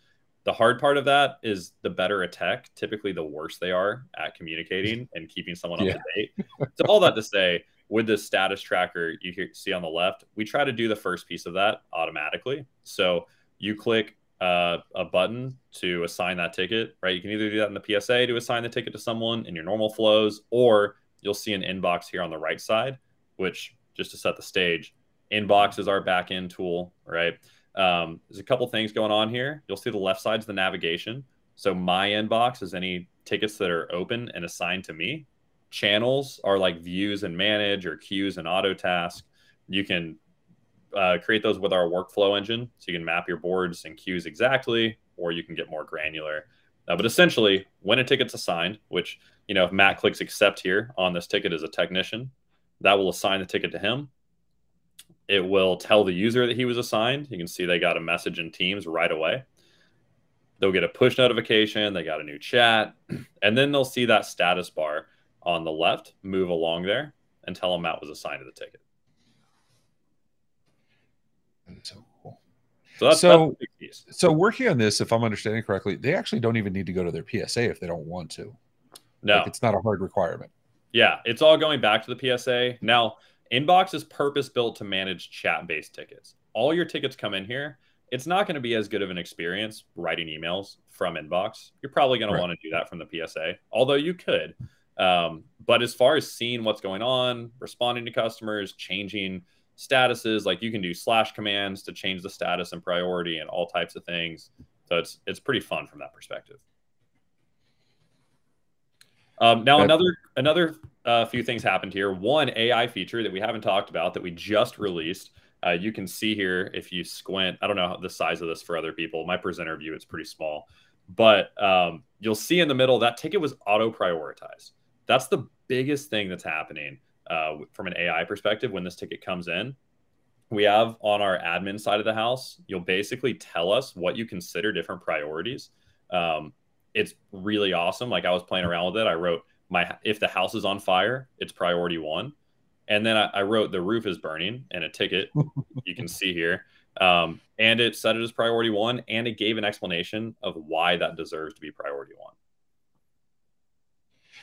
The hard part of that is the better a tech, typically the worse they are at communicating and keeping someone yeah. up to date. so all that to say, with the status tracker you see on the left, we try to do the first piece of that automatically. So you click uh, a button to assign that ticket, right? You can either do that in the PSA to assign the ticket to someone in your normal flows, or you'll see an inbox here on the right side, which just to set the stage, inbox is our backend tool, right? Um, there's a couple things going on here. You'll see the left side's the navigation. So my inbox is any tickets that are open and assigned to me. Channels are like views and manage or queues and Autotask. You can uh, create those with our workflow engine. So you can map your boards and queues exactly, or you can get more granular. Uh, but essentially, when a ticket's assigned, which, you know, if Matt clicks accept here on this ticket as a technician, that will assign the ticket to him it will tell the user that he was assigned. You can see they got a message in Teams right away. They'll get a push notification, they got a new chat, and then they'll see that status bar on the left move along there and tell them Matt was assigned to the ticket. So cool. So, that's, so, so working on this, if I'm understanding correctly, they actually don't even need to go to their PSA if they don't want to. No, like it's not a hard requirement. Yeah, it's all going back to the PSA. Now, Inbox is purpose built to manage chat based tickets. All your tickets come in here. It's not going to be as good of an experience writing emails from Inbox. You're probably going right. to want to do that from the PSA, although you could. Um, but as far as seeing what's going on, responding to customers, changing statuses, like you can do slash commands to change the status and priority and all types of things. So it's it's pretty fun from that perspective. Um, now another another uh, few things happened here. One AI feature that we haven't talked about that we just released. Uh, you can see here if you squint. I don't know the size of this for other people. My presenter view it's pretty small, but um, you'll see in the middle that ticket was auto prioritized. That's the biggest thing that's happening uh, from an AI perspective when this ticket comes in. We have on our admin side of the house, you'll basically tell us what you consider different priorities. Um, it's really awesome. Like I was playing around with it. I wrote my if the house is on fire, it's priority one. And then I, I wrote the roof is burning and a ticket you can see here. Um, and it set it as priority one and it gave an explanation of why that deserves to be priority one.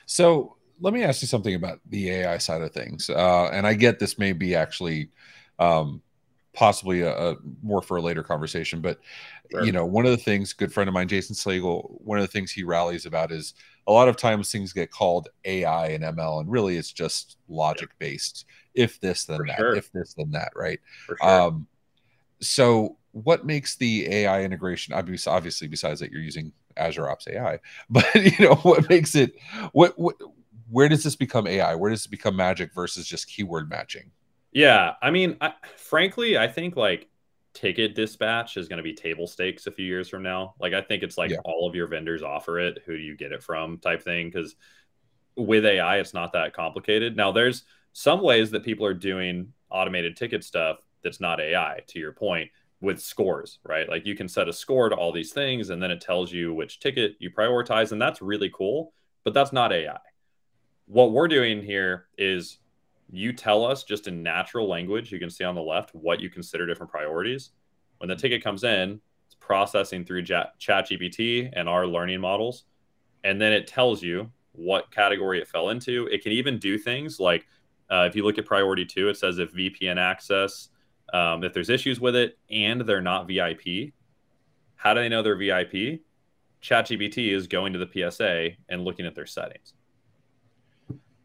So let me ask you something about the AI side of things. Uh, and I get this may be actually um, possibly a, a, more for a later conversation. But sure. you know, one of the things, good friend of mine, Jason Slagle, one of the things he rallies about is a lot of times things get called AI and ML, and really it's just logic based. If this, then for that. Sure. If this, then that. Right. Sure. Um, so what makes the AI integration obviously, obviously besides that you're using Azure OpenAI, but you know what makes it what what where does this become AI? Where does it become magic versus just keyword matching? Yeah, I mean, I, frankly, I think like ticket dispatch is going to be table stakes a few years from now. Like, I think it's like yeah. all of your vendors offer it. Who do you get it from? Type thing. Because with AI, it's not that complicated. Now, there's some ways that people are doing automated ticket stuff that's not AI. To your point, with scores, right? Like you can set a score to all these things, and then it tells you which ticket you prioritize, and that's really cool. But that's not AI. What we're doing here is you tell us just in natural language, you can see on the left what you consider different priorities. When the ticket comes in, it's processing through ChatGPT and our learning models. And then it tells you what category it fell into. It can even do things like uh, if you look at priority two, it says if VPN access, um, if there's issues with it and they're not VIP, how do they know they're VIP? ChatGPT is going to the PSA and looking at their settings.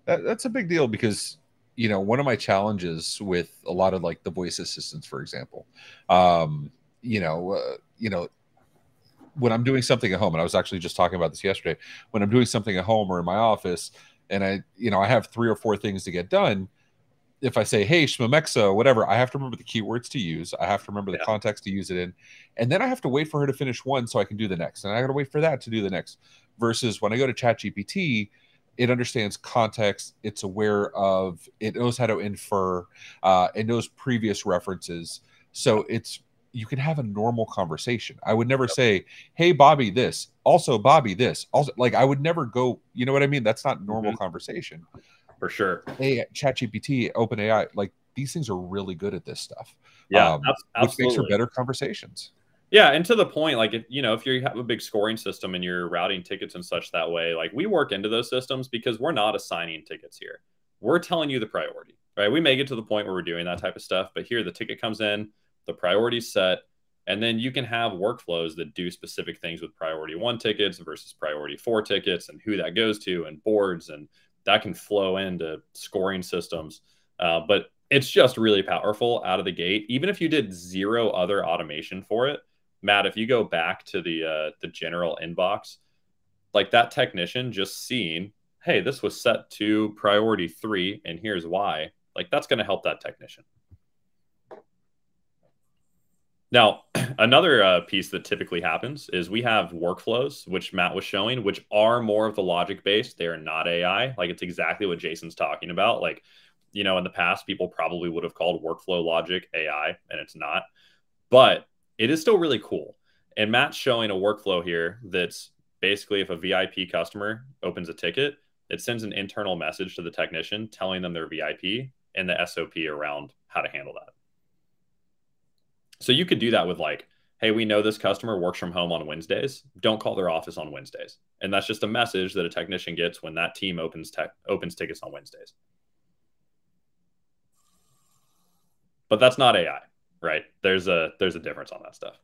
That, that's a big deal because you know one of my challenges with a lot of like the voice assistants for example um you know uh, you know when i'm doing something at home and i was actually just talking about this yesterday when i'm doing something at home or in my office and i you know i have three or four things to get done if i say hey shmamexa whatever i have to remember the keywords to use. I have to remember the context to use it in. And then i have to wait for her to finish one so i can do the next. And i gotta wait for that to do the next versus when i go to chat gpt it understands context it's aware of it knows how to infer uh, it knows previous references. So it's you can have a normal conversation. I would never say hey bobby this. Also bobby this. Also like i would never go you know what i mean? That's not normal mm-hmm. conversation. For sure. Hey chat gpt open ai like these things are really good at this stuff. Yeah um, which makes for better conversations Yeah, and to the point, like if you know, if you have a big scoring system and you're routing tickets and such that way, like we work into those systems because we're not assigning tickets here. We're telling you the priority, right? We may get to the point where we're doing that type of stuff, but here the ticket comes in, the priority's set, and then you can have workflows that do specific things with priority one tickets versus priority four tickets and who that goes to and boards and that can flow into scoring systems. Uh, but it's just really powerful out of the gate. Even if you did zero other automation for it, Matt, if you go back to the uh, the general inbox, like that technician just seeing, hey, this was set to priority three, and here's why. Like that's going to help that technician. Now, another uh, piece that typically happens is we have workflows, which Matt was showing, which are more of the logic based. They are not AI. Like it's exactly what Jason's talking about. Like, you know, in the past, people probably would have called workflow logic AI, and it's not. But it is still really cool. And Matt's showing a workflow here that's basically if a VIP customer opens a ticket, it sends an internal message to the technician telling them they're VIP and the SOP around how to handle that. So you could do that with like, hey, we know this customer works from home on Wednesdays. Don't call their office on Wednesdays. And that's just a message that a technician gets when that team opens tech opens tickets on Wednesdays. But that's not AI right? There's a there's a difference on that stuff.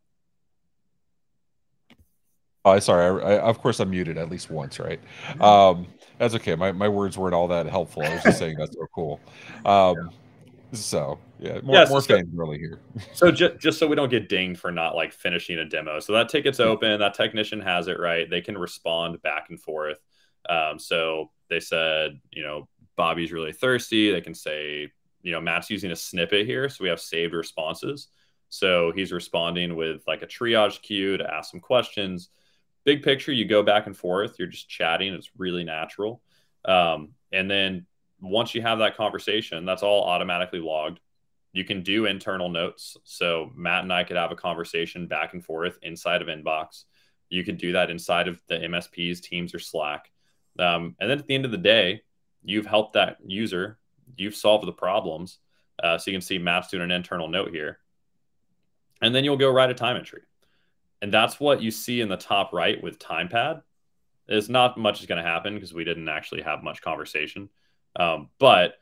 Oh, sorry. I, I, of course, I'm muted at least once, right? Mm-hmm. Um, that's okay. My, my words weren't all that helpful. I was just saying that's so cool. Um. So yeah, more, yeah, more so, fans really here. so just just so we don't get dinged for not like finishing a demo. So that ticket's open. That technician has it right. They can respond back and forth. Um, so they said, you know, Bobby's really thirsty. They can say you know, Matt's using a snippet here. So we have saved responses. So he's responding with like a triage queue to ask some questions. Big picture, you go back and forth. You're just chatting. It's really natural. Um, and then once you have that conversation, that's all automatically logged. You can do internal notes. So Matt and I could have a conversation back and forth inside of Inbox. You could do that inside of the MSPs, Teams, or Slack. Um, and then at the end of the day, you've helped that user you've solved the problems. Uh, so you can see Matt's doing an internal note here. And then you'll go write a time entry. And that's what you see in the top right with TimePad. Is not much is going to happen because we didn't actually have much conversation. Um, but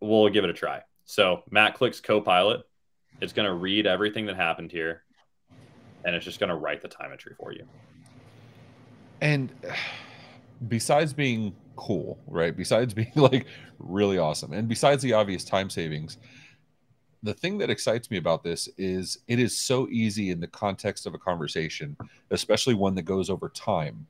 we'll give it a try. So Matt clicks Copilot. It's going to read everything that happened here, and it's just going to write the time entry for you. And besides being cool, right? Besides being like really awesome, and besides the obvious time savings, the thing that excites me about this is it is so easy in the context of a conversation, especially one that goes over time,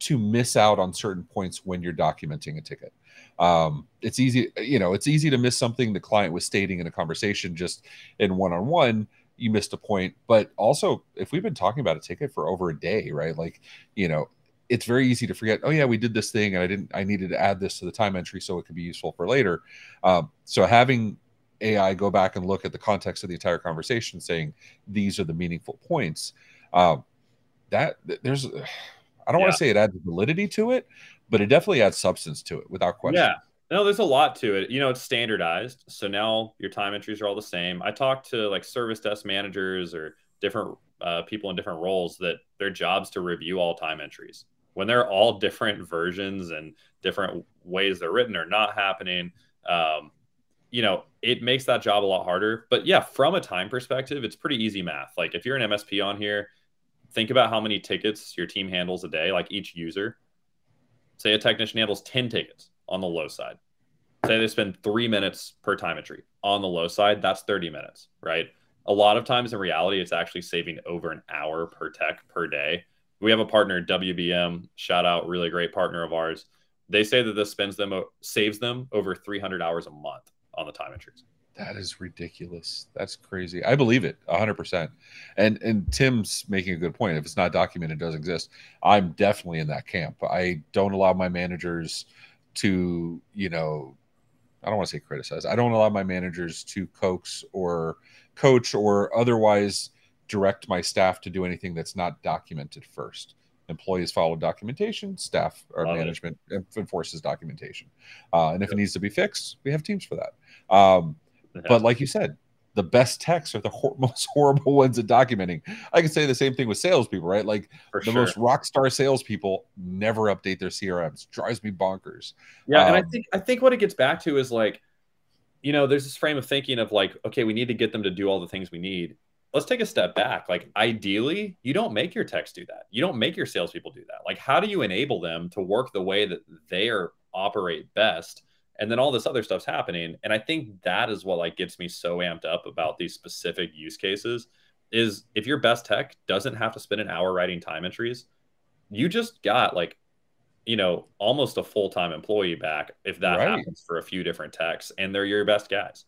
to miss out on certain points when you're documenting a ticket. Um, it's easy, you know, it's easy to miss something the client was stating in a conversation just in one on one. You missed a point, but also if we've been talking about a ticket for over a day, right? Like, you know, it's very easy to forget oh yeah we did this thing and i didn't i needed to add this to the time entry so it could be useful for later. Um, so having ai go back and look at the context of the entire conversation saying these are the meaningful points um, that there's i don't yeah. want to say it adds validity to it but it definitely adds substance to it without question. Yeah. No there's a lot to it. You know it's standardized so now your time entries are all the same. I talked to like service desk managers or different uh, people in different roles that their jobs to review all time entries when they're all different versions and different ways they're written or not happening um, you know it makes that job a lot harder. But yeah from a time perspective it's pretty easy math. Like if you're an msp on here think about how many tickets your team handles a day. Like each user say a technician handles 10 tickets on the low side. Say they spend three minutes per time entry on the low side that's 30 minutes right? A lot of times in reality it's actually saving over an hour per tech per day we have a partner, WBM, shout out, really great partner of ours. They say that this spends them saves them over 300 hours a month on the time entries. That is ridiculous. That's crazy. I believe it 100%. And and Tim's making a good point. If it's not documented, it does exist. I'm definitely in that camp. I don't allow my managers to, you know, I don't want to say criticize. I don't allow my managers to coax or coach or otherwise direct my staff to do anything that's not documented first. Employees follow documentation, staff or Love management it. enforces documentation. Uh, and if yep. it needs to be fixed, we have teams for that. Um, but like you said, the best texts are the hor- most horrible ones at documenting. I can say the same thing with salespeople, right? Like For the sure. most rock star salespeople never update their CRMs. Drives me bonkers. Yeah, um, and I um, think I think what it gets back to is like, you know, there's this frame of thinking of like, okay, we need to get them to do all the things we need. Let's take a step back. Like, ideally, you don't make your techs do that. You don't make your salespeople do that. Like, how do you enable them to work the way that they are operate best? and then all this other stuff's happening and i think that is what like gets me so amped up about these specific use cases is if your best tech doesn't have to spend an hour writing time entries you just got like you know almost a full-time employee back if that right. happens for a few different techs and they're your best guys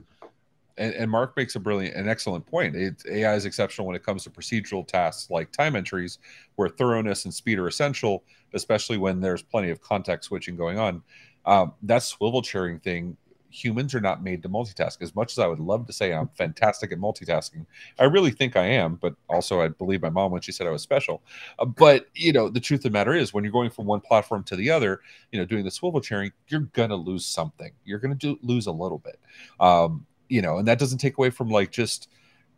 and, and, Mark makes a brilliant and excellent point. It, AI is exceptional when it comes to procedural tasks like time entries, where thoroughness and speed are essential, especially when there's plenty of context switching going on. Um, that swivel chairing thing humans are not made to multitask. As much as i would love to say i'm fantastic at multitasking i really think i am but also i believe my mom when she said i was special. Uh, but you know the truth of the matter is when you're going from one platform to the other you know doing the swivel chairing you're gonna lose something. You're gonna do, lose a little bit. Um, you know and that doesn't take away from like just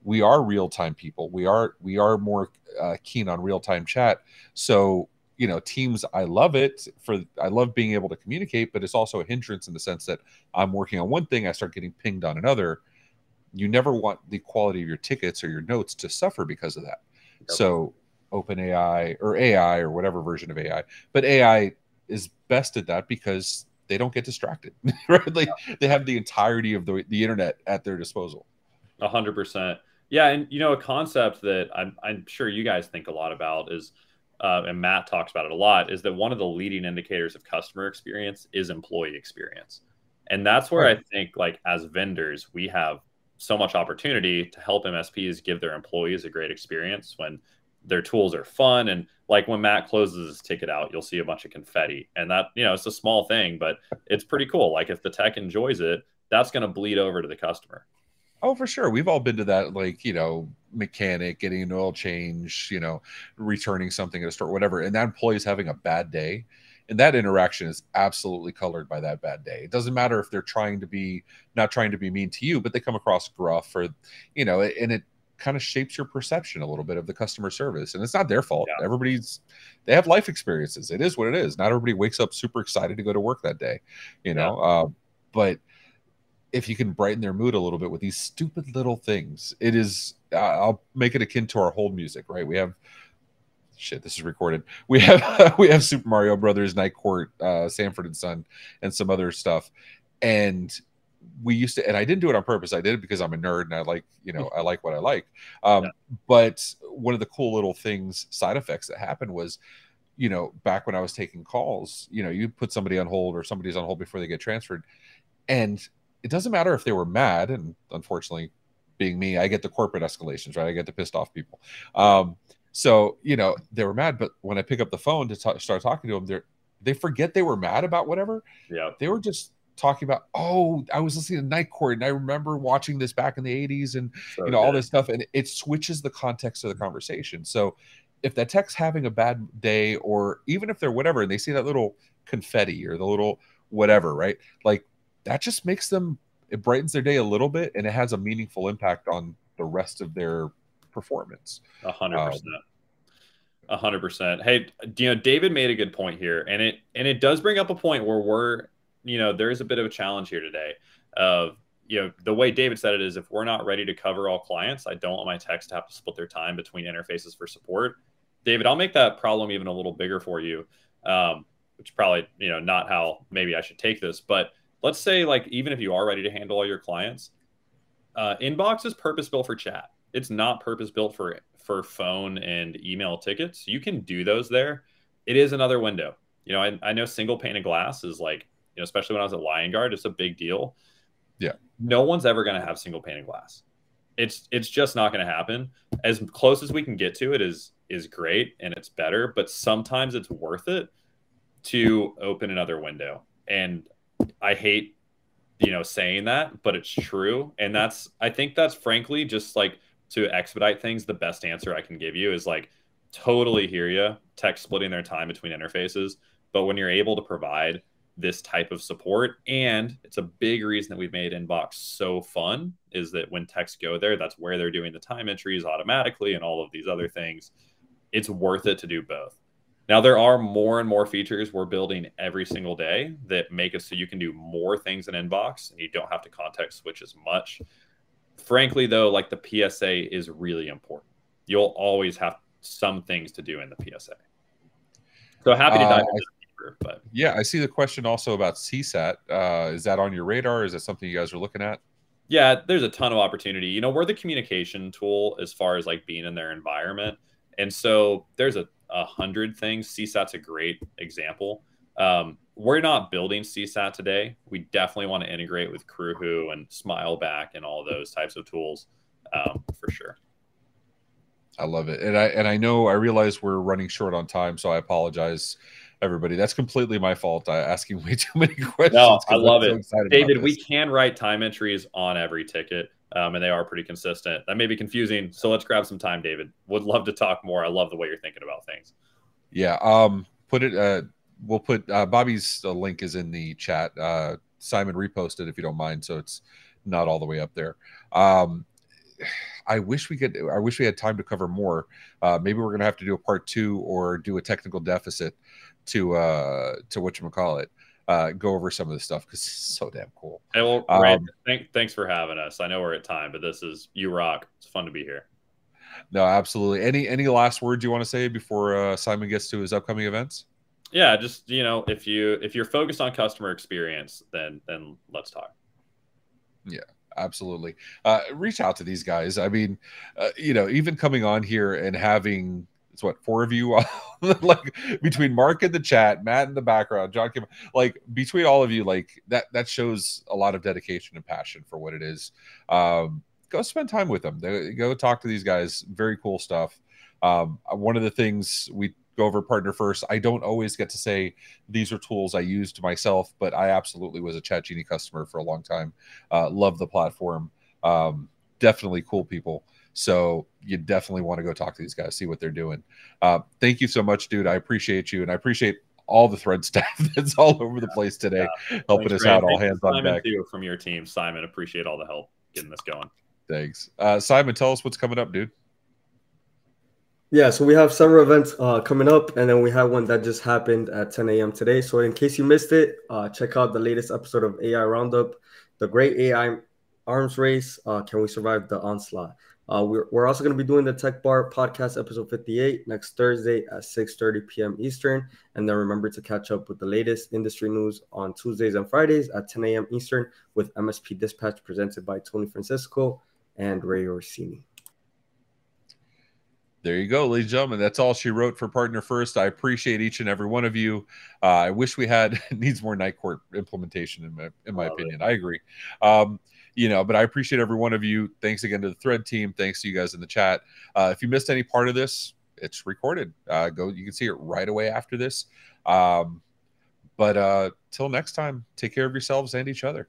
we are real time people. We are we are more uh, keen on real time chat. So you know teams i love it for i love being able to communicate but it's also a hindrance in the sense that i'm working on one thing i start getting pinged on another. You never want the quality of your tickets or your notes to suffer because of that. Yep. so open ai or ai or whatever version of ai but ai is best at that because they don't get distracted right like yeah. they have the entirety of the, the internet at their disposal A hundred percent yeah and you know a concept that I'm, I'm sure you guys think a lot about is uh, and Matt talks about it a lot, is that one of the leading indicators of customer experience is employee experience. And that's where right. I think, like, as vendors, we have so much opportunity to help MSPs give their employees a great experience when their tools are fun. And like when Matt closes his ticket out, you'll see a bunch of confetti. And that, you know, it's a small thing, but it's pretty cool. Like if the tech enjoys it, that's going to bleed over to the customer. Oh, for sure. We've all been to that, like, you know, mechanic getting an oil change, you know, returning something at a store, whatever. And that employee is having a bad day. And that interaction is absolutely colored by that bad day. It doesn't matter if they're trying to be not trying to be mean to you, but they come across gruff or, you know, and it kind of shapes your perception a little bit of the customer service. And it's not their fault. Yeah. Everybody's they have life experiences. It is what it is. Not everybody wakes up super excited to go to work that day, you know. Yeah. Uh, but if you can brighten their mood a little bit with these stupid little things, it is. Uh, I'll make it akin to our hold music, right? We have shit. This is recorded. We have we have Super Mario Brothers, Night Court, uh, Sanford and Son, and some other stuff, and we used to. And I didn't do it on purpose. I did it because I'm a nerd and I like you know I like what I like. Um, yeah. But one of the cool little things, side effects that happened was you know, back when I was taking calls, you know, you put somebody on hold or somebody's on hold before they get transferred. And it doesn't matter if they were mad, and unfortunately, being me, I get the corporate escalations, right? I get the pissed off people. Um, so you know they were mad, but when I pick up the phone to t- start talking to them, they they forget they were mad about whatever. Yeah, they were just talking about oh i was listening to night court and i remember watching this back in the 80s and so you know good. all this stuff and it switches the context of the conversation so if that tech's having a bad day or even if they're whatever and they see that little confetti or the little whatever right like that just makes them it brightens their day a little bit and it has a meaningful impact on the rest of their performance. A hundred um, percent. A hundred percent. Hey, you know, David made a good point here, and it and it does bring up a point where we're, you know, there is a bit of a challenge here today. Of you know, the way David said it is, if we're not ready to cover all clients, I don't want my techs to have to split their time between interfaces for support. David, I'll make that problem even a little bigger for you, um, which probably you know not how maybe I should take this, but let's say like even if you are ready to handle all your clients, uh, inbox is purpose built for chat. It's not purpose built for for phone and email tickets. You can do those there. It is another window. You know, I, I know single pane of glass is like, you know, especially when I was at Liongard, it's a big deal. Yeah. No one's ever going to have single pane of glass. It's it's just not going to happen. As close as we can get to it is is great and it's better, but sometimes it's worth it to open another window. And I hate, you know, saying that, but it's true. And that's, I think that's frankly just like to expedite things. The best answer I can give you is like, totally hear you, tech splitting their time between interfaces. But when you're able to provide this type of support. And it's a big reason that we've made Inbox so fun is that when techs go there, that's where they're doing the time entries automatically and all of these other things. It's worth it to do both. Now, there are more and more features we're building every single day that make it so you can do more things in Inbox and you don't have to context switch as much. Frankly, though, like the PSA is really important. You'll always have some things to do in the PSA. So happy to dive uh, into But yeah, I see the question also about CSAT. Uh, is that on your radar? Is that something you guys are looking at? Yeah, there's a ton of opportunity. You know, we're the communication tool as far as like being in their environment. And so there's a a hundred things. CSAT's a great example. Um, we're not building CSAT today. We definitely want to integrate with Crewhu and Smileback and all those types of tools um, for sure. I love it, and I and I know I realize we're running short on time, so I apologize, everybody. That's completely my fault. I asking way too many questions. No, I love it, David. We can write time entries on every ticket um, and they are pretty consistent. That may be confusing, so let's grab some time, David. Would love to talk more. I love the way you're thinking about things. Yeah, um, put it. Uh, we'll put uh, Bobby's uh, link is in the chat. Uh, Simon reposted if you don't mind, so it's not all the way up there. Um, I wish we could. I wish we had time to cover more. Uh, maybe we're gonna have to do a part two or do a technical deficit to uh to what you call it uh, go over some of this stuff because it's so damn cool. Well, um, thank, thanks for having us. I know we're at time, but this is you rock. It's fun to be here. No, absolutely. Any any last words you want to say before uh, Simon gets to his upcoming events? Yeah, just you know, if you if you're focused on customer experience, then then let's talk. Yeah, absolutely. Uh, reach out to these guys. I mean, uh, you know, even coming on here and having it's what four of you like between mark in the chat matt in the background john Kim, like between all of you like that that shows a lot of dedication and passion for what it is. Um go spend time with them. Go talk to these guys. Very cool stuff. Um one of the things we go over partner first i don't always get to say these are tools i used myself but i absolutely was a ChatGenie customer for a long time. Uh love the platform. Um definitely cool people so you definitely want to go talk to these guys, see what they're doing. Uh, thank you so much, dude. I appreciate you, and I appreciate all the thread staff that's all over the place today, yeah. helping Thanks, us out. All hands on deck. Too, from your team, Simon. Appreciate all the help getting this going. Thanks, uh, Simon. Tell us what's coming up, dude. Yeah, so we have several events uh, coming up, and then we have one that just happened at 10 a.m. today. So in case you missed it, uh, check out the latest episode of AI Roundup, the Great AI Arms Race. Uh, can we survive the onslaught? Uh, we're, we're also going to be doing the Tech Bar podcast episode 58 next Thursday at 6:30 p.m. Eastern, and then remember to catch up with the latest industry news on Tuesdays and Fridays at 10 a.m. Eastern with MSP Dispatch presented by Tony Francisco and Ray Orsini. There you go, ladies and gentlemen. That's all she wrote for Partner First. I appreciate each and every one of you. Uh, I wish we had needs more night court implementation in my in my opinion. It. I agree. Um, you know, but I appreciate every one of you. Thanks again to the thread team. Thanks to you guys in the chat. Uh, if you missed any part of this, it's recorded. Uh, go, you can see it right away after this. Um, but uh, till next time, take care of yourselves and each other.